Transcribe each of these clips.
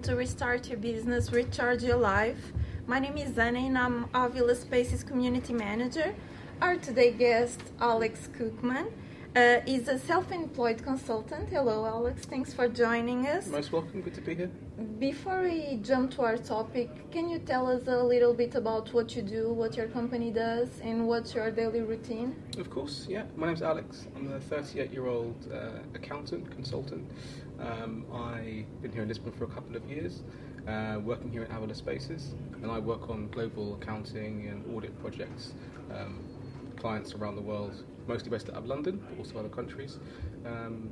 to Restart Your Business, Recharge Your Life. My name is Anna and I'm Avila Spaces Community Manager. Our today guest, Alex Cookman, uh, is a self-employed consultant. Hello, Alex. Thanks for joining us. Most welcome. Good to be here. Before we jump to our topic, can you tell us a little bit about what you do, what your company does, and what's your daily routine? Of course, yeah. My name's Alex. I'm a 38 year old uh, accountant, consultant. Um, I've been here in Lisbon for a couple of years, uh, working here at Avila Spaces, and I work on global accounting and audit projects. Um, clients around the world, mostly based out of London, but also other countries. Um,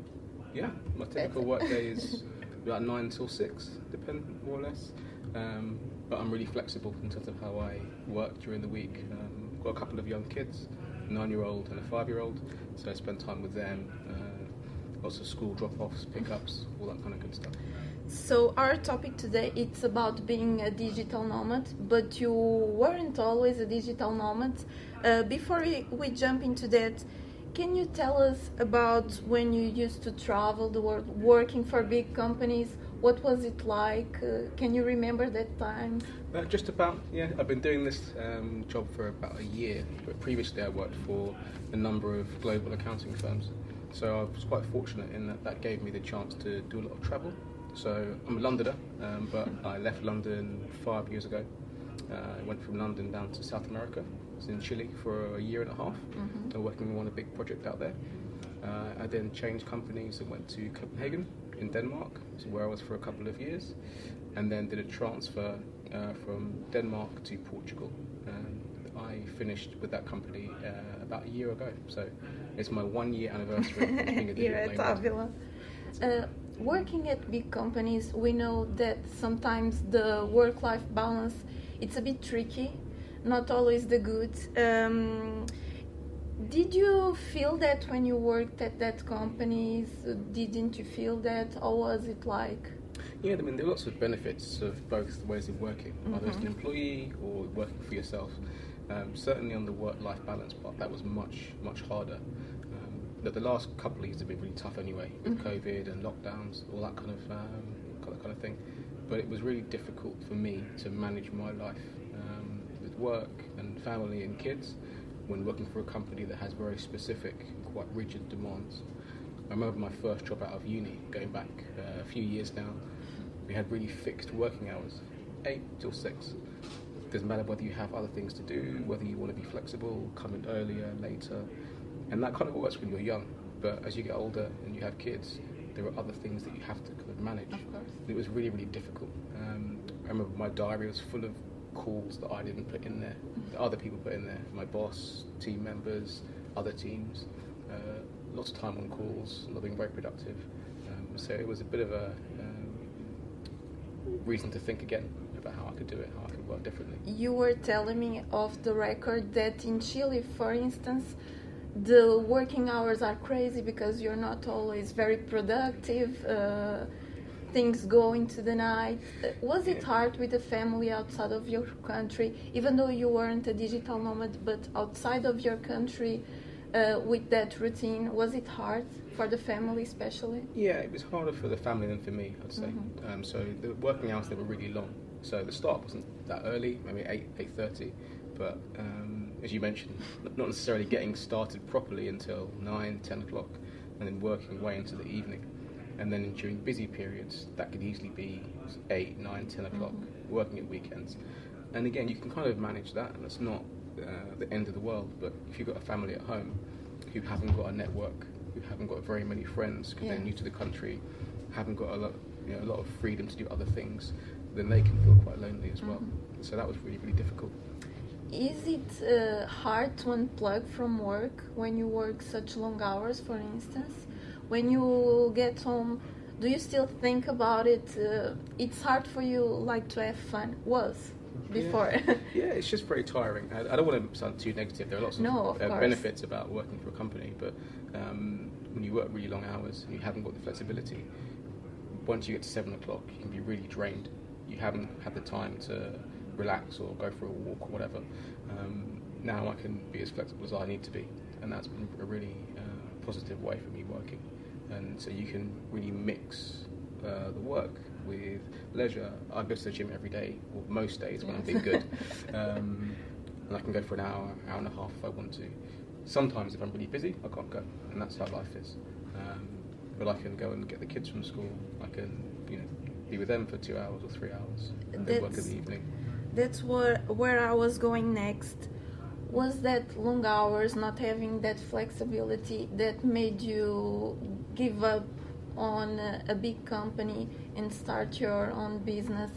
yeah, my typical work day is about nine till six, depend more or less. Um, but I'm really flexible in terms of how I work during the week. Um, got a couple of young kids, a nine-year-old and a five-year-old, so I spend time with them. Uh, lots of school drop-offs, pickups, all that kind of good stuff. So our topic today it's about being a digital nomad, but you weren't always a digital nomad. Uh, before we, we jump into that, can you tell us about when you used to travel the world, working for big companies? What was it like? Uh, can you remember that time? Uh, just about, yeah. I've been doing this um, job for about a year, but previously I worked for a number of global accounting firms. So I was quite fortunate in that that gave me the chance to do a lot of travel. So I'm a Londoner, um, but I left London five years ago. Uh, I went from London down to South America. I was in Chile for a year and a half, mm-hmm. working on a big project out there. Uh, I then changed companies and went to Copenhagen in Denmark, where I was for a couple of years, and then did a transfer uh, from Denmark to Portugal. And I finished with that company uh, about a year ago, so it's my one year anniversary. a You're at Avila. Uh, working at big companies, we know that sometimes the work-life balance it's a bit tricky, not always the good. Um, did you feel that when you worked at that companies? Didn't you feel that, or was it like? Yeah, I mean, there are lots of benefits of both ways of working, mm-hmm. whether it's an employee or working for yourself. Um, certainly on the work-life balance part, that was much, much harder the last couple of years have been really tough anyway, with mm-hmm. COVID and lockdowns, all that kind of um, that kind of thing. But it was really difficult for me to manage my life um, with work and family and kids when working for a company that has very specific, quite rigid demands. I remember my first job out of uni, going back uh, a few years now. We had really fixed working hours, eight till six. Doesn't matter whether you have other things to do, whether you want to be flexible, come in earlier, later and that kind of works when you're young. But as you get older and you have kids, there are other things that you have to kind of manage. Of course. It was really, really difficult. Um, I remember my diary was full of calls that I didn't put in there, that other people put in there. My boss, team members, other teams. Uh, lots of time on calls, not being very productive. Um, so it was a bit of a um, reason to think again about how I could do it, how I could work differently. You were telling me off the record that in Chile, for instance, the working hours are crazy because you're not always very productive. Uh, things go into the night. Was it hard with the family outside of your country, even though you weren't a digital nomad, but outside of your country uh, with that routine? Was it hard for the family, especially? Yeah, it was harder for the family than for me, I'd say. Mm-hmm. Um, so the working hours they were really long. So the start wasn't that early, maybe eight eight thirty, but um, as you mentioned, not necessarily getting started properly until 9, 10 o'clock, and then working way into the evening. And then during busy periods, that could easily be 8, 9, 10 o'clock, mm-hmm. working at weekends. And again, you can kind of manage that, and it's not uh, the end of the world. But if you've got a family at home who haven't got a network, who haven't got very many friends because yeah. they're new to the country, haven't got a lot, you know, a lot of freedom to do other things, then they can feel quite lonely as well. Mm-hmm. So that was really, really difficult is it uh, hard to unplug from work when you work such long hours, for instance? When you get home, do you still think about it? Uh, it's hard for you, like, to have fun. Was before. Yeah, yeah it's just very tiring. I, I, don't want to sound too negative. There are lots of, no, of uh, benefits about working for a company, but um, when you work really long hours and you haven't got the flexibility, once you get to seven o'clock, you can be really drained. You haven't had the time to relax or go for a walk or whatever. Um, now I can be as flexible as I need to be, and that's been a really uh, positive way for me working. And so you can really mix uh, the work, with leisure. I go to the gym every day, or most days when I'm being good, um, and I can go for an hour, hour and a half if I want to. Sometimes if I'm really busy, I can't go, and that's how life is. Um, but I can go and get the kids from school. I can, you know, be with them for two hours or three hours, and then work in the evening. That's where where I was going next. Was that long hours, not having that flexibility, that made you give up on a, big company and start your own business?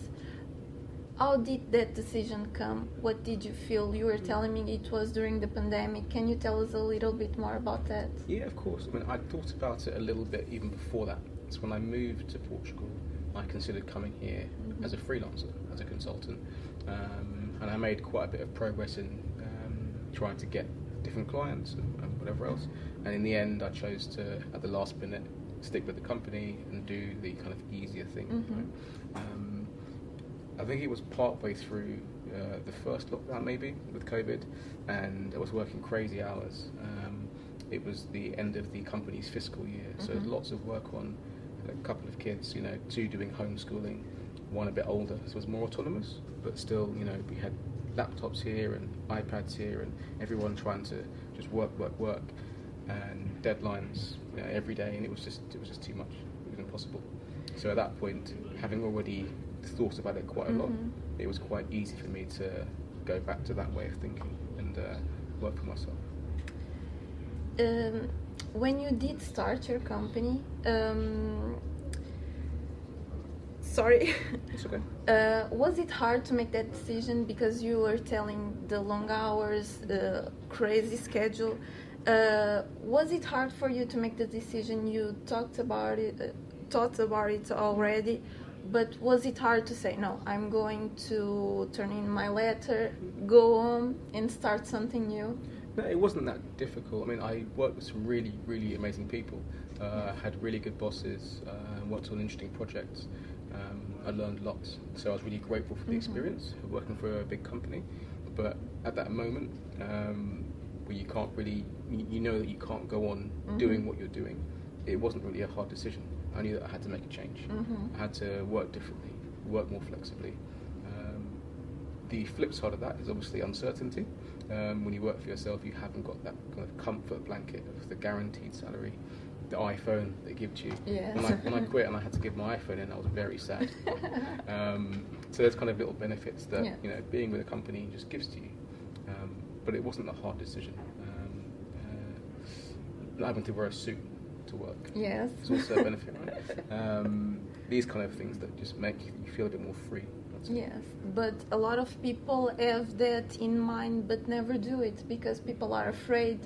How did that decision come? What did you feel? You were telling me it was during the pandemic. Can you tell us a little bit more about that? Yeah, of course. I mean, I thought about it a little bit even before that. So when I moved to Portugal, I considered coming here mm-hmm. as a freelancer, as a consultant, um, and I made quite a bit of progress in um, trying to get different clients and, and whatever else. And in the end, I chose to, at the last minute, stick with the company and do the kind of easier thing. Mhm. Um, I think it was partway through uh, the first lockdown, maybe with COVID, and I was working crazy hours. Um, it was the end of the company's fiscal year, so there's Mhm. lots of work on a couple of kids. You know, two doing homeschooling, one a bit older, so it was more autonomous, but still, you know, we had laptops here and iPads here, and everyone trying to just work, work, work, and deadlines you know, every day, and it was just it was just too much. It was impossible. So at that point, having already thought about it quite a lot, Mhm. it was quite easy for me to go back to that way of thinking and uh, work for myself. um, when you did start your company, um, sorry, It's okay. uh, was it hard to make that decision because you were telling the long hours, the crazy schedule? Uh, was it hard for you to make the decision? You talked about it, uh, thought about it already, but was it hard to say no? I'm going to turn in my letter, go home, and start something new. No, it wasn't that difficult. I mean, I worked with some really, really amazing people. Uh, had really good bosses. Uh, worked on interesting projects. Um, I learned lots, so I was really grateful for the Mhm. experience of working for a big company. But at that moment, um, where you can't really, you, you know that you can't go on Mhm. doing what you're doing, it wasn't really a hard decision. I knew that I had to make a change. Mhm. I had to work differently, work more flexibly. Um, the flip side of that is obviously uncertainty. Um, when you work for yourself, you haven't got that kind of comfort blanket of the guaranteed salary, the iPhone they give to you. Yes. When I, when I quit and I had to give my iPhone in, I was very sad. um, so there's kind of little benefits that Yeah. you know being with a company just gives to you. Um, but it wasn't a hard decision. Um, uh, having to wear a suit to work. Yes. It's also a benefit, right? Um, these kind of things that just make you feel a bit more free. Yes, but a lot of people have that in mind but never do it because people are afraid.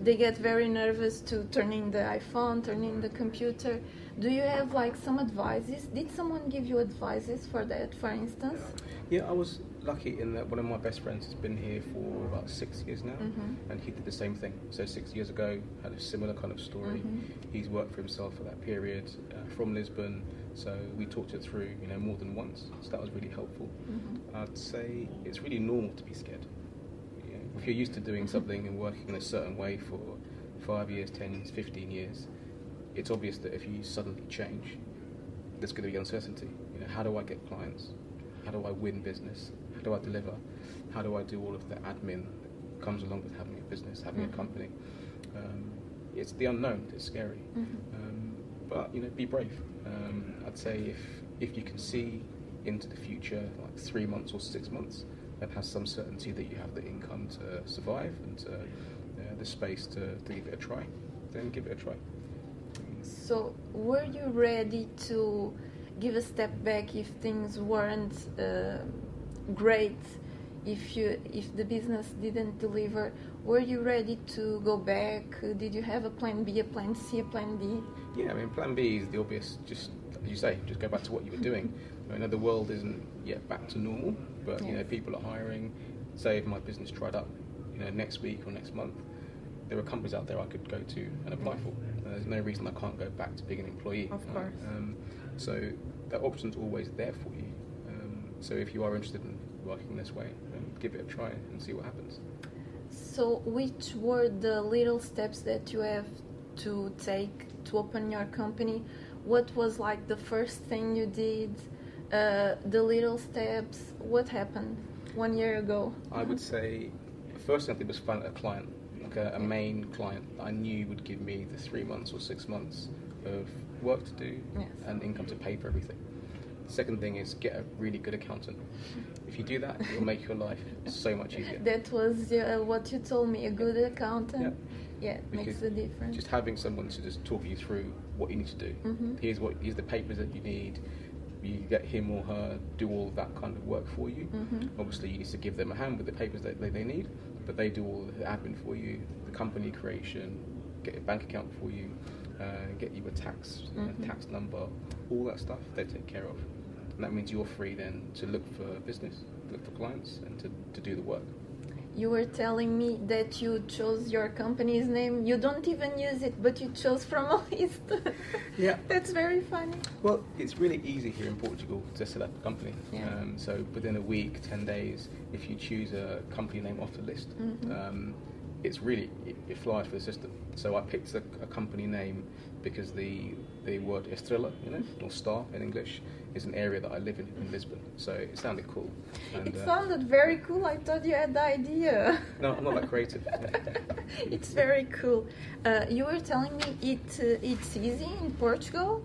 They get very nervous to turn in the iPhone, turn in the computer. Do you have like some advices? Did someone give you advices for that, for instance? Yeah, I was lucky in that one of my best friends has been here for about six years now, Mhm. and he did the same thing. So six years ago, had a similar kind of story. Mhm. He's worked for himself for that period uh, from Lisbon, so we talked it through, you know, more than once. So that was really helpful. Mhm. I'd say it's really normal to be scared. If you're used to doing something and working in a certain way for five years, ten years, fifteen years, it's obvious that if you suddenly change, there's going to be uncertainty. You know, how do I get clients? How do I win business? How do I deliver? How do I do all of the admin that comes along with having a business, having Mhm. a company? Um, it's the unknown. It's scary. Mhm. Um, but you know, be brave. Um, I'd say if if you can see into the future, like three months or six months, and have some certainty that you have the income to survive and to, uh, the space to, to give it a try, then give it a try. So, were you ready to give a step back if things weren't uh, great? If you if the business didn't deliver, were you ready to go back? Did you have a plan B, a plan C, a plan D? Yeah, I mean, Plan B is the obvious. Just as you say, just go back to what you were doing. I know the world isn't yet back to normal, but you know, people are hiring. Say if my business dried up, you know, next week or next month, there are companies out there I could go to and apply for. Uh, there's no reason I can't go back to being an employee. Of right? course. Um, so that option's always there for you. Um, so if you are interested in working this way, then give it a try and see what happens. So, which were the little steps that you have to take to open your company? what was like the first thing you did, uh, the little steps? What happened one year ago? I would say first thing I did was find a client, like a, a main client that I knew would give me the three months or six months of work to do Yes. and income to pay for everything. Second thing is get a really good accountant. If you do that, it will make your life so much easier. That was uh, what you told me. A good accountant. Yeah, it makes a difference. Just having someone to just talk you through what you need to do. Mhm. Here's what here's the papers that you need. You get him or her do all that kind of work for you. Mhm. Obviously, you need to give them a hand with the papers that they, they need, but they do all the admin for you, the company creation, get a bank account for you, uh, get you a tax uh, Mhm. tax number, all that stuff they take care of. And that means you're free then to look for business, look for clients, and to, to do the work. You were telling me that you chose your company's name. You don't even use it, but you chose from a list. Yeah. That's very funny. Well, it's really easy here in Portugal to set up a company. Yeah. Um, so within a week, 10 days, if you choose a company name off the list, Mhm. um, it's really, it, it flies for the system. So I picked a, a company name because the, the word estrela, you know, or star in English, is an area that I live in in Lisbon. So it sounded cool. And, It uh, sounded very cool. I thought you had the idea. no, I'm not that creative. it's very cool. Uh, you were telling me it uh, it's easy in Portugal,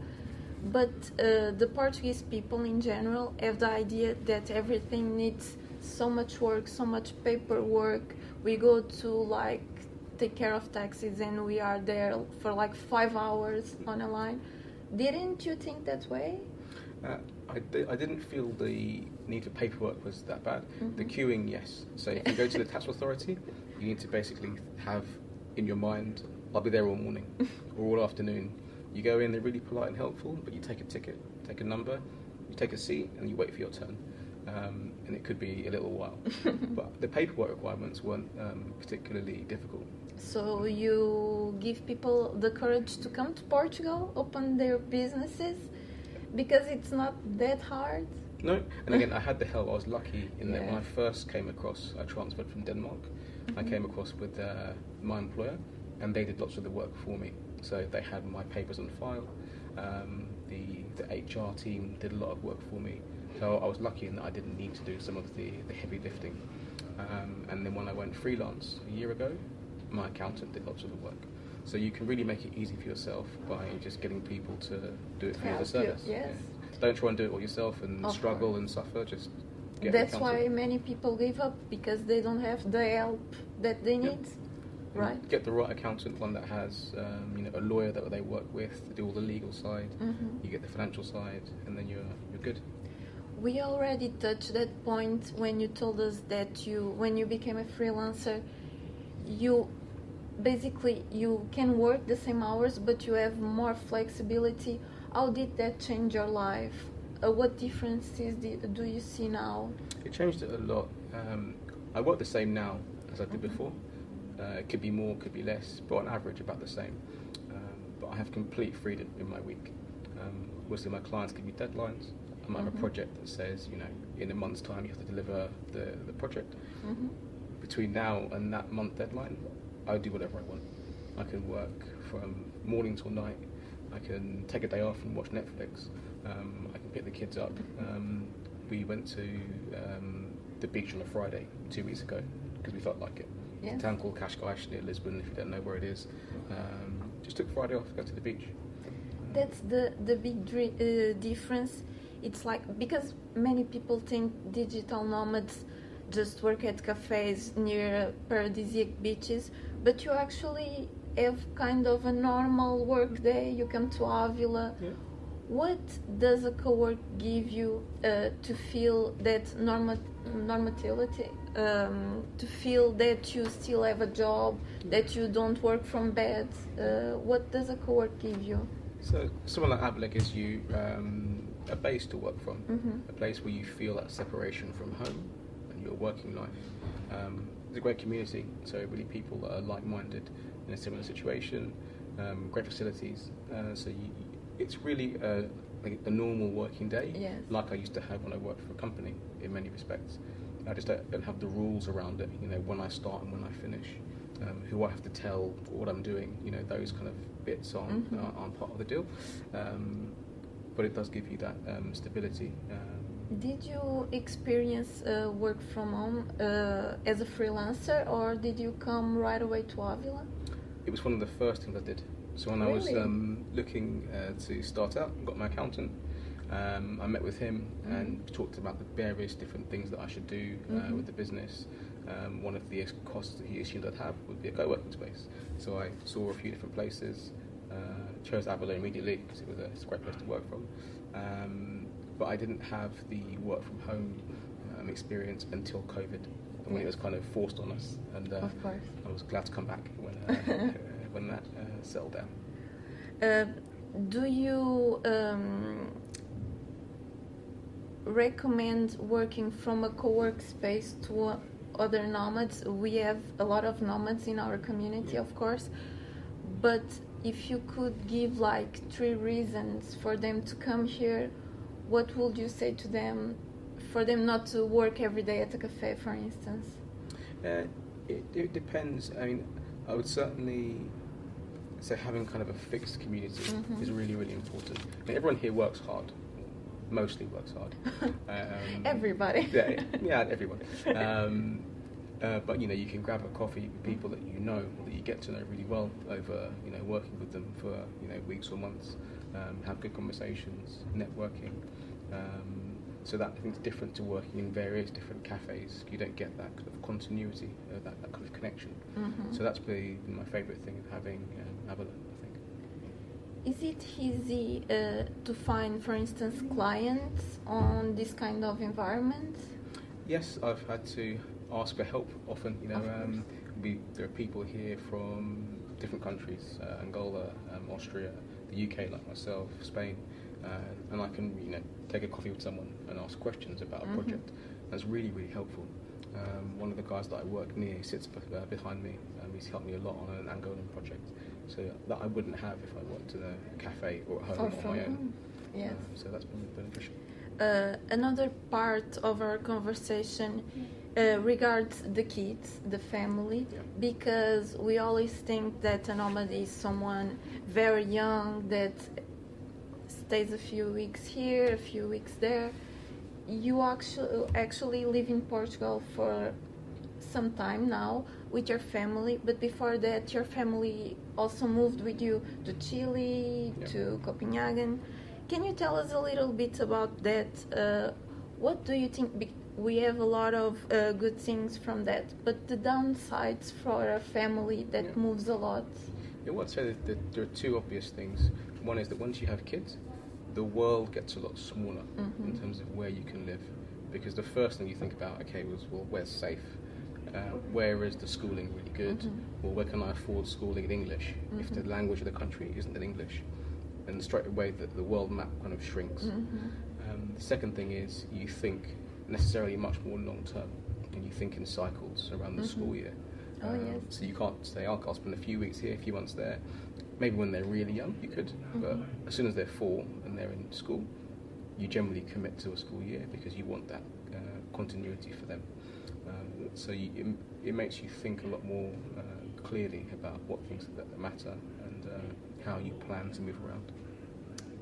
but uh, the Portuguese people in general have the idea that everything needs so much work, so much paperwork. We go to like take care of taxes and we are there for like five hours on a line. Didn't you think that way? Uh, I, di- I didn't feel the need for paperwork was that bad. The Mhm. queuing, yes. So if you go to the tax authority, you need to basically have in your mind, I'll be there all morning or all afternoon. You go in, they're really polite and helpful, but you take a ticket, take a number, you take a seat, and you wait for your turn. Um, and it could be a little while. but the paperwork requirements weren't um, particularly difficult. So you give people the courage to come to Portugal, open their businesses, because it's not that hard. No, and again, I had the help. I was lucky in that when I first came across, I transferred from Denmark. I Mhm. came across with uh, my employer, and they did lots of the work for me. So they had my papers on file. Um, the the HR team did a lot of work for me. So I was lucky in that I didn't need to do some of the, the heavy lifting. Um, and then when I went freelance a year ago, my accountant did lots of the work. So you can really make it easy for yourself by just getting people to do it for you as a Help you, service. yes. Don't try and do it all yourself and Of struggle course. and suffer. Just get That's why many people give up because they don't have the help that they Yeah. need. Right? Get the right accountant, one that has um, you know a lawyer that they work with to do all the legal side. Mhm. You get the financial side, and then you're you're good. We already touched that point when you told us that you, when you became a freelancer, you basically you can work the same hours, but you have more flexibility. How did that change your life? Uh, what differences do, you see now? It changed a lot. Um, I work the same now as I did before. Uh, it could be more, could be less, but on average about the same. Um, but I have complete freedom in my week. Um, obviously, my clients give me deadlines. I might have Mhm. a project that says, you know, in a month's time you have to deliver the, the project. hmm between now and that month deadline, I do whatever I want. I can work from morning till night. I can take a day off and watch Netflix. Um, I can pick the kids up. Um, we went to um, the beach on a Friday two weeks ago because we felt like it. Yes. It's a town called Cascais near Lisbon. If you don't know where it is, um, just took Friday off to go to the beach. That's the the big uh, difference. It's like because many people think digital nomads just work at cafes near paradisiac beaches, but you actually have kind of a normal work day. You come to Avila. Yeah. What does a co-work give you uh, to feel that norma- normatility, um, to feel that you still have a job, that you don't work from bed? Uh, what does a co-work give you? So someone like Avila gives you um, a base to work from, Mhm. a place where you feel that separation from home your working life. Um, it's a great community, so really people that are like-minded in a similar situation. Um, great facilities, uh, so you, it's really a, like a normal working day, Yes. like I used to have when I worked for a company in many respects. I just don't, don't have the rules around it, you know, when I start and when I finish. um, who I have to tell what I'm doing. You know, those kind of bits aren't, Mhm. aren't, part of the deal. Um, but it does give you that um, stability. Um, Did you experience uh, work from home uh, as a freelancer, or did you come right away to Avila? it was one of the first things I did. So when I was um, looking uh, to start out, got my accountant. Um, I met with him and talked about the various different things that I should do uh, Mhm. with the business. Um, one of the costs that he assumed I'd have would be a co-working space. So I saw a few different places, uh, chose Avila immediately because it was a, it's a great place to work from. Um, but I didn't have the work from home um, experience until COVID, and when Yeah. it was kind of forced on us. And uh, Of course. I was glad to come back when uh, when that uh, settled down. Uh, do you um, recommend working from a co-work space to other nomads? We have a lot of nomads in our community, of course, but if you could give like three reasons for them to come here, what would you say to them for them not to work every day at a cafe, for instance? Uh, it, it depends. I mean, I would certainly say having kind of a fixed community Mhm. is really, really important. I mean, everyone here works hard, mostly works hard. Um, Everybody. yeah, yeah, everyone. Um, uh, but you know, you can grab a coffee with people that you know, or that you get to know really well over, you know, working with them for you know weeks or months. Um, have good conversations, networking. Um, so that I think is different to working in various different cafes. You don't get that kind of continuity, uh, that, that kind of connection. Mhm. So that's probably my favourite thing of having um, Avalon, I think. Is it easy uh, to find, for instance, clients on this kind of environment? Yes, I've had to ask for help often. You know, um, we, there are people here from different countries: uh, Angola, um, Austria, the UK, like myself, Spain, uh, and I can you know take a coffee with someone and ask questions about a project. That's really really helpful. Um, one of the guys that I work near he sits uh, behind me. Um, he's helped me a lot on an Angolan project, so that I wouldn't have if I worked in a cafe or at home Or on my own. home? Yes. Um, so that's been beneficial. Uh, another part of our conversation uh, regards the kids, the family, Yeah. because we always think that a nomad is someone very young that stays a few weeks here, a few weeks there. You actually actually live in Portugal for some time now with your family, but before that, your family also moved with you to Chile, Yeah. to Copenhagen. Can you tell us a little bit about that? Uh, what do you think? We have a lot of uh, good things from that, but the downsides for a family that Yeah. moves a lot. Well, I would say that there are two obvious things. One is that once you have kids, the world gets a lot smaller Mhm. in terms of where you can live. Because the first thing you think about, okay, was well, where's safe? Uh, where is the schooling really good? Mhm. Or where can I afford schooling in English if the Mhm. language of the country isn't in English? And straight away, the, the world map kind of shrinks. Mhm. Um, the second thing is you think necessarily much more long term, and you think in cycles around the Mhm. school year. Um, Oh, yes. So you can't say, "Oh, I'll spend a few weeks here, a few months there." Maybe when they're really young, you could, but Mhm. as soon as they're four and they're in school, you generally commit to a school year because you want that uh, continuity for them. Um, so you, it, it makes you think a lot more uh, clearly about what things that, that matter and uh, how you plan to move around.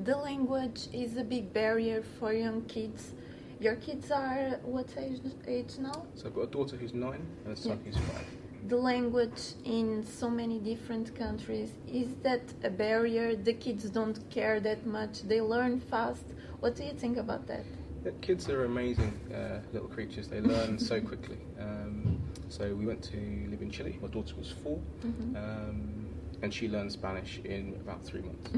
The language is a big barrier for young kids. Your kids are what age, age now? So I've got a daughter who's nine and a son Yeah. who's five. The language in so many different countries is that a barrier? The kids don't care that much. They learn fast. What do you think about that? Yeah, Kids are amazing uh, little creatures. They learn so quickly. Um, so we went to live in Chile. My daughter was 4 Mhm. um, and she learned Spanish in about three months.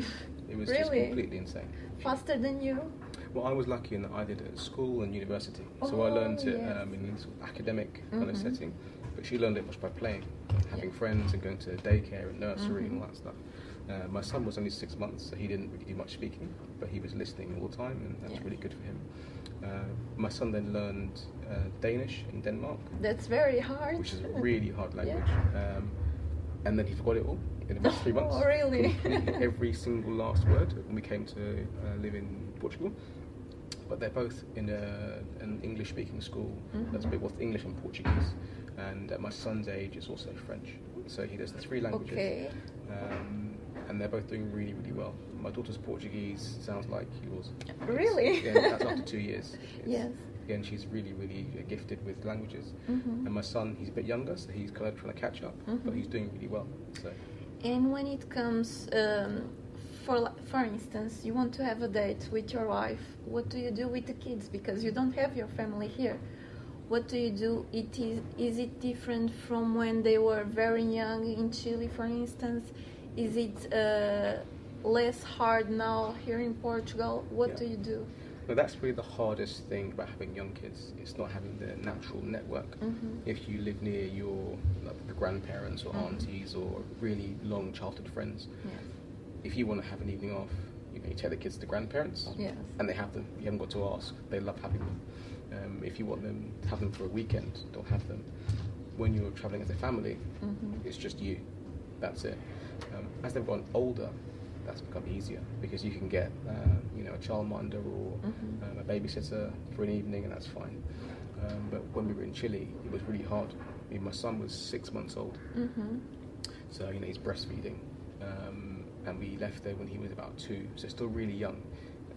It was just completely insane. Faster than you? Well, I was lucky in that I did it at school and university, so I Oh, learned it yes. um, in an sort of academic kind of Mhm. setting. But she learned it much by playing, having friends and going to daycare and nursery and Mhm. all that stuff. Uh, my son was only six months, so he didn't really do much speaking, but he was listening all the time, and that's Yeah. really good for him. Uh, my son then learned uh, Danish in Denmark, That's very hard. which is a really hard Yeah. language. Um, and then he forgot it all in about three months. Oh, really? Every single last word when we came to uh, live in Portugal. But they're both in a, an English-speaking school that's Mhm. big with English and Portuguese. And at my son's age, it's also French. So he does the three languages. Okay. Um, and they're both doing really, really well. My daughter's Portuguese sounds like yours. Really? Yeah, that's after two years. It's- Yes. Again, she's really, really gifted with languages. Mhm. And my son, he's a bit younger, so he's kind of trying to catch up, but Mhm. he's doing really well. So And when it comes, um, for for instance, you want to have a date with your wife, what do you do with the kids? Because you don't have your family here. What do you do? It is is it different from when they were very young in Chile, for instance? Is it uh, less hard now here in Portugal? What Yeah. do you do? Well, that's really the hardest thing about having young kids. It's not having the natural network. Mhm. If you live near your like, the grandparents or Mhm. aunties or really long childhood friends, Yes. if you want to have an evening off, you, know, you take the kids to grandparents, Yes. and they have them. You haven't got to ask. They love having them. Um, if you want them to have them for a weekend, Don't have them. When you're traveling as a family, Mhm. it's just you. That's it. Um, as they've gotten older, that's become easier because you can get, uh, you know, a childminder or Mhm. um, a babysitter for an evening, and that's fine. Um, but when we were in Chile, it was really hard. I mean, my son was six months old, Mhm. so you know he's breastfeeding, um, and we left there when he was about two, so still really young.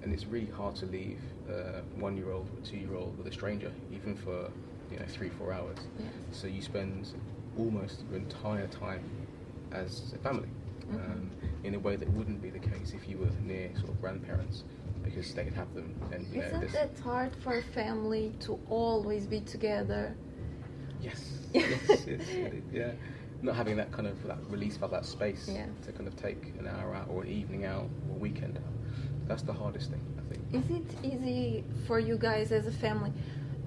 And it's really hard to leave a one-year-old or two-year-old with a stranger, even for you know three, four hours. Yes. So you spend almost your entire time as a family, Mhm. um, in a way that wouldn't be the case if you were near sort of grandparents, because they could have them. And you Isn't this- it hard for a family to always be together? Yes. yes, yes, yeah. Not having that kind of that release of that space Yeah. to kind of take an hour out or an evening out or a weekend out. That's the hardest thing, I think. Is it easy for you guys as a family?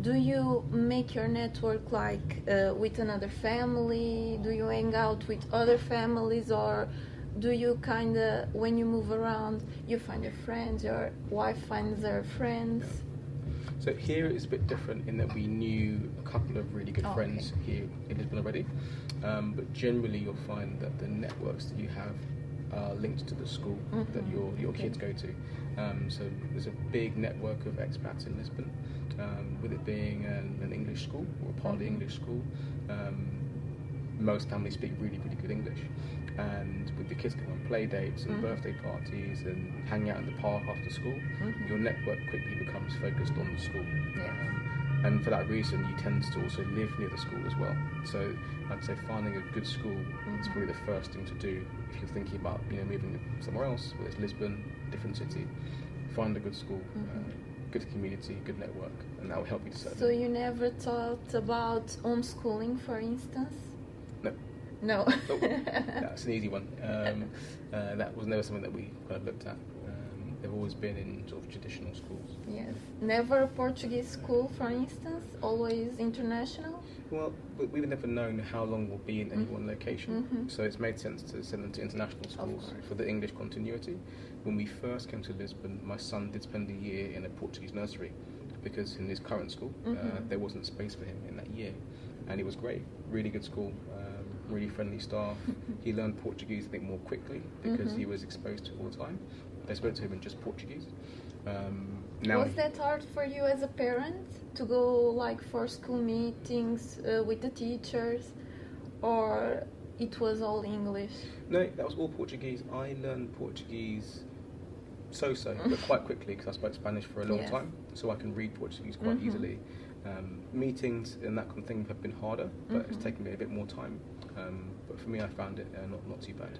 Do you make your network like uh, with another family? Do you hang out with other families, or do you kind of, when you move around, you find your friends, your wife finds her friends? So here it's a bit different in that we knew a couple of really good Oh, friends here in Lisbon already. Um, but generally, you'll find that the networks that you have are linked to the school that Mhm. your your Okay. kids go to. Um, so there's a big network of expats in Lisbon. Um, with it being an, an English school or partly Mhm. English school, um, most families speak really really good English. And with the kids going on play dates and Mhm. birthday parties and hanging out in the park after school, Mhm. your network quickly becomes focused on the school. Yes. And for that reason, you tend to also live near the school as well. So I'd say finding a good school is Mhm. probably the first thing to do if you're thinking about you know moving somewhere else, whether it's Lisbon, different city. Find a good school, uh, Mhm. good community, good network, and that will help you to settle. So you never thought about homeschooling, for instance? No. No. Oh, that's an easy one. Um, uh, that was never something that we kind of looked at. They've always been in sort of traditional schools. yes. Never a Portuguese school, for instance. Always international. Well, we- we've never known how long we'll be in any Mhm. one location, Mhm. so it's made sense to send them to international schools for the English continuity. When we first came to Lisbon, my son did spend a year in a Portuguese nursery because in his current school uh, Mhm. there wasn't space for him in that year, and it was great. Really good school, um, really friendly staff. he learned Portuguese, I think, more quickly because Mhm. he was exposed to it all the time. They spoke to him in just Portuguese. Um, now Was that hard for you as a parent to go like for school meetings uh, with the teachers, or it was all English? No, that was all Portuguese. I learned Portuguese so-so, but quite quickly because I spoke Spanish for a long Yes. time, so I can read Portuguese quite Mhm. easily. Um, meetings and that kind of thing have been harder, but it's Mhm. taken me a bit more time. Um, but for me, I found it uh, not not too bad.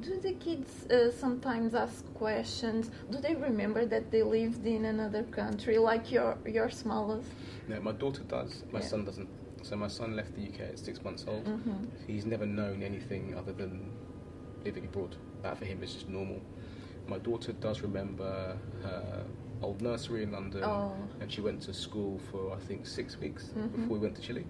Do the kids uh, sometimes ask questions? Do they remember that they lived in another country, like your your smallest? No, my daughter does. My Yeah. son doesn't. So my son left the UK at six months old. Mhm. He's never known anything other than living abroad. That for him is just normal. My daughter does remember her old nursery in London, Oh. and she went to school for I think six weeks Mhm. before we went to Chile.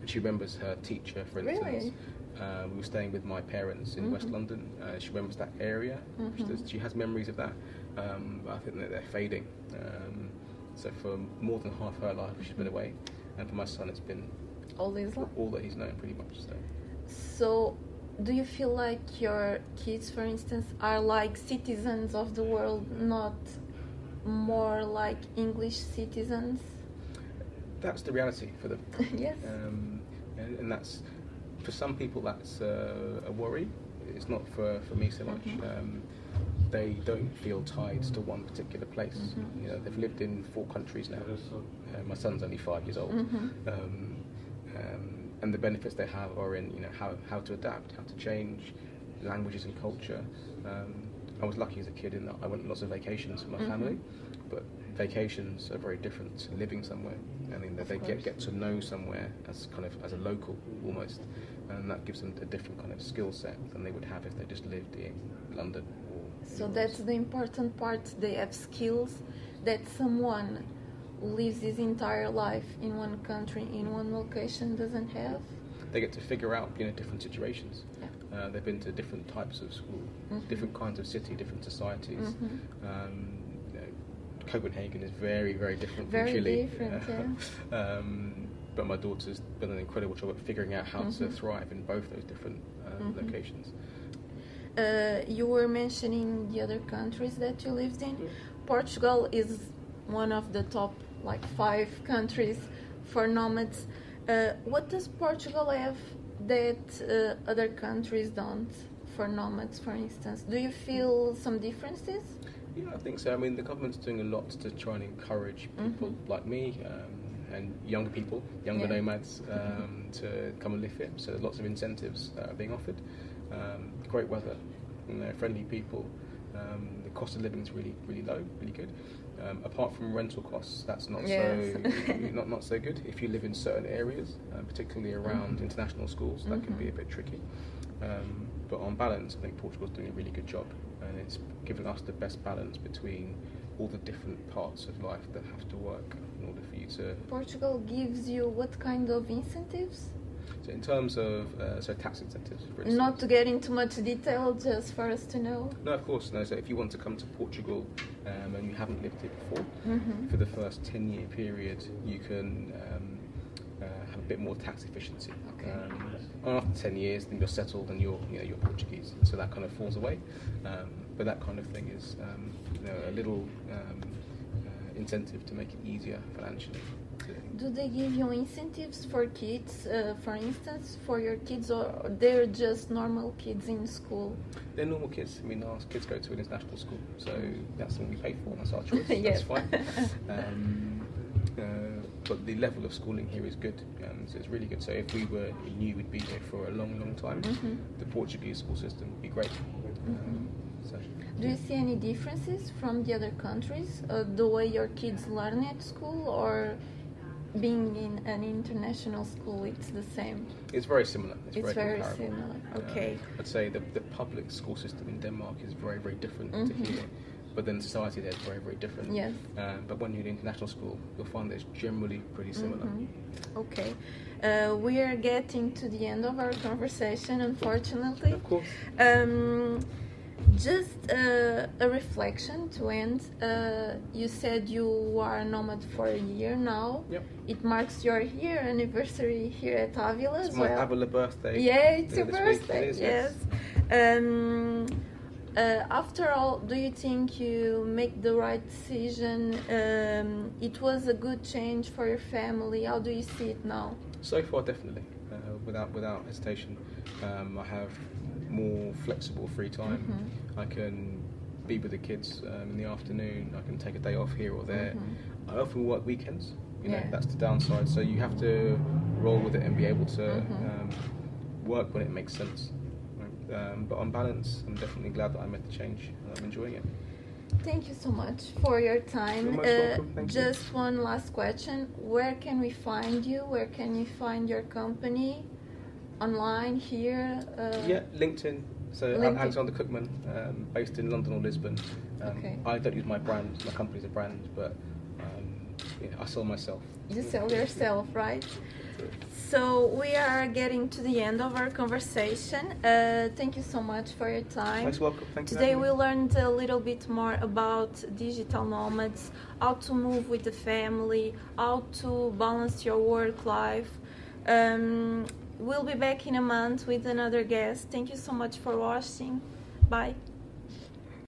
And she remembers her teacher, for instance. Really? Uh, we were staying with my parents in West Mhm. London. Uh, she remembers that area. She, Mhm. does, she has memories of that. Um, but I think that they're fading. Um, so for more than half her life, she's been away, and for my son, it's been All this. li- all that he's known pretty much. So. So, do you feel like your kids, for instance, are like citizens of the world, not more like English citizens? that's the reality for them. yes. Um, and and that's for some people that's uh, a worry. It's not for, for me so much. Mhm. Um, they don't feel tied to one particular place. Mhm. You know, they've lived in four countries now. Uh, my son's only five years old, Mhm. um, um, and the benefits they have are in you know how, how to adapt, how to change languages and culture. Um, I was lucky as a kid in that I went on lots of vacations with my Mhm. family, but vacations are very different to living somewhere. I mean, they get get to know somewhere as kind of as a local almost, and that gives them a different kind of skill set than they would have if they just lived in London. Or So that's the important part. They have skills that someone who lives his entire life in one country, in one location, doesn't have. they get to figure out you know different situations. Yeah. Uh, they've been to different types of school, Mhm. different kinds of city, different societies. Mhm. Um, Copenhagen is very, very different Very from Chile. different, yeah. um, but my daughter's done an incredible job at figuring out how to Mhm. thrive in both those different um, Mhm. locations. Uh, you were mentioning the other countries that you lived in. Portugal is one of the top like five countries for nomads. Uh, what does Portugal have that uh, other countries don't for nomads, for instance? Do you feel some differences? Yeah, I think so. I mean, the government's doing a lot to try and encourage people Mhm. like me um, and younger people, younger Yeah. nomads, um, to come and live here. So lots of incentives are being offered. Um, great weather, you know, friendly people. Um, the cost of living is really, really low, really good. Um, apart from rental costs, that's not Yes. so not not so good. If you live in certain areas, uh, particularly around Mhm. international schools, that can be a Mhm. bit tricky. Um, but on balance, I think Portugal's doing a really good job, and it's given us the best balance between all the different parts of life that have to work in order for you to. Portugal gives you what kind of incentives? So in terms of uh, so tax incentives, for instance. Not to get into much detail, just for us to know. No, of course, no. So if you want to come to Portugal um, and you haven't lived here before, Mhm. for the first 10 year period, you can um, bit more tax efficiency. Okay. Um, and after 10 years, then you're settled and you're, you know, you're Portuguese, so that kind of falls away. Um, but that kind of thing is um, you know, a little um, uh, incentive to make it easier financially. Do they give you incentives for kids, uh, for instance, for your kids, or they're just normal kids in school? They're normal kids. I mean, our kids go to an international school, so that's what we pay for. That's our choice. Yes. That's fine. Um, uh, but the level of schooling here is good, um, so it's really good. So if we were knew we'd be here for a long, long time, Mhm. the Portuguese school system would be great. Um, so Do you see any differences from the other countries, uh, the way your kids learn at school, or being in an international school, it's the same? it's very similar. It's, It's very comparable. similar. Um, Okay. I'd say the, the public school system in Denmark is very, very different to Mhm. here. But then society there is very, very different. Yes. Um, but when you're in international school, you'll find that it's generally pretty similar. Mhm. Okay. Uh, we are getting to the end of our conversation, unfortunately. Of course. Um, just uh, a reflection to end. Uh, you said you are a nomad for a year now. Yep. It marks your year anniversary here at Avila It's as my well. Avila birthday. Yeah, it's Yeah, your birthday. It is, yes. yes. Um, uh, after all, do you think you make the right decision? Um, it was a good change for your family. How do you see it now? So far, definitely, uh, without without hesitation. Um, I have more flexible free time. Mhm. I can be with the kids um, in the afternoon. I can take a day off here or there. Mhm. I often work weekends. You know, Yeah. that's the downside. So you have to roll with it and be able to Mhm. um, work when it makes sense. Um, but on balance, I'm definitely glad that I made the change. and I'm enjoying it. Thank you so much for your time. Uh. Thank you. just one last question. Where can we find you? Where can you find your company? Online, here? Uh, Yeah, LinkedIn. So I'm Alexander Cookman, um, based in London or Lisbon. Um, Okay. I don't use my brand. My company's a brand, but um, yeah, I sell myself. You sell yourself, right? So we are getting to the end of our conversation. Uh, thank you so much for your time. Most welcome. Thank you. Today we learned a little bit more about digital nomads, how to move with the family, how to balance your work life. Um, we'll be back in a month with another guest. Thank you so much for watching. Bye.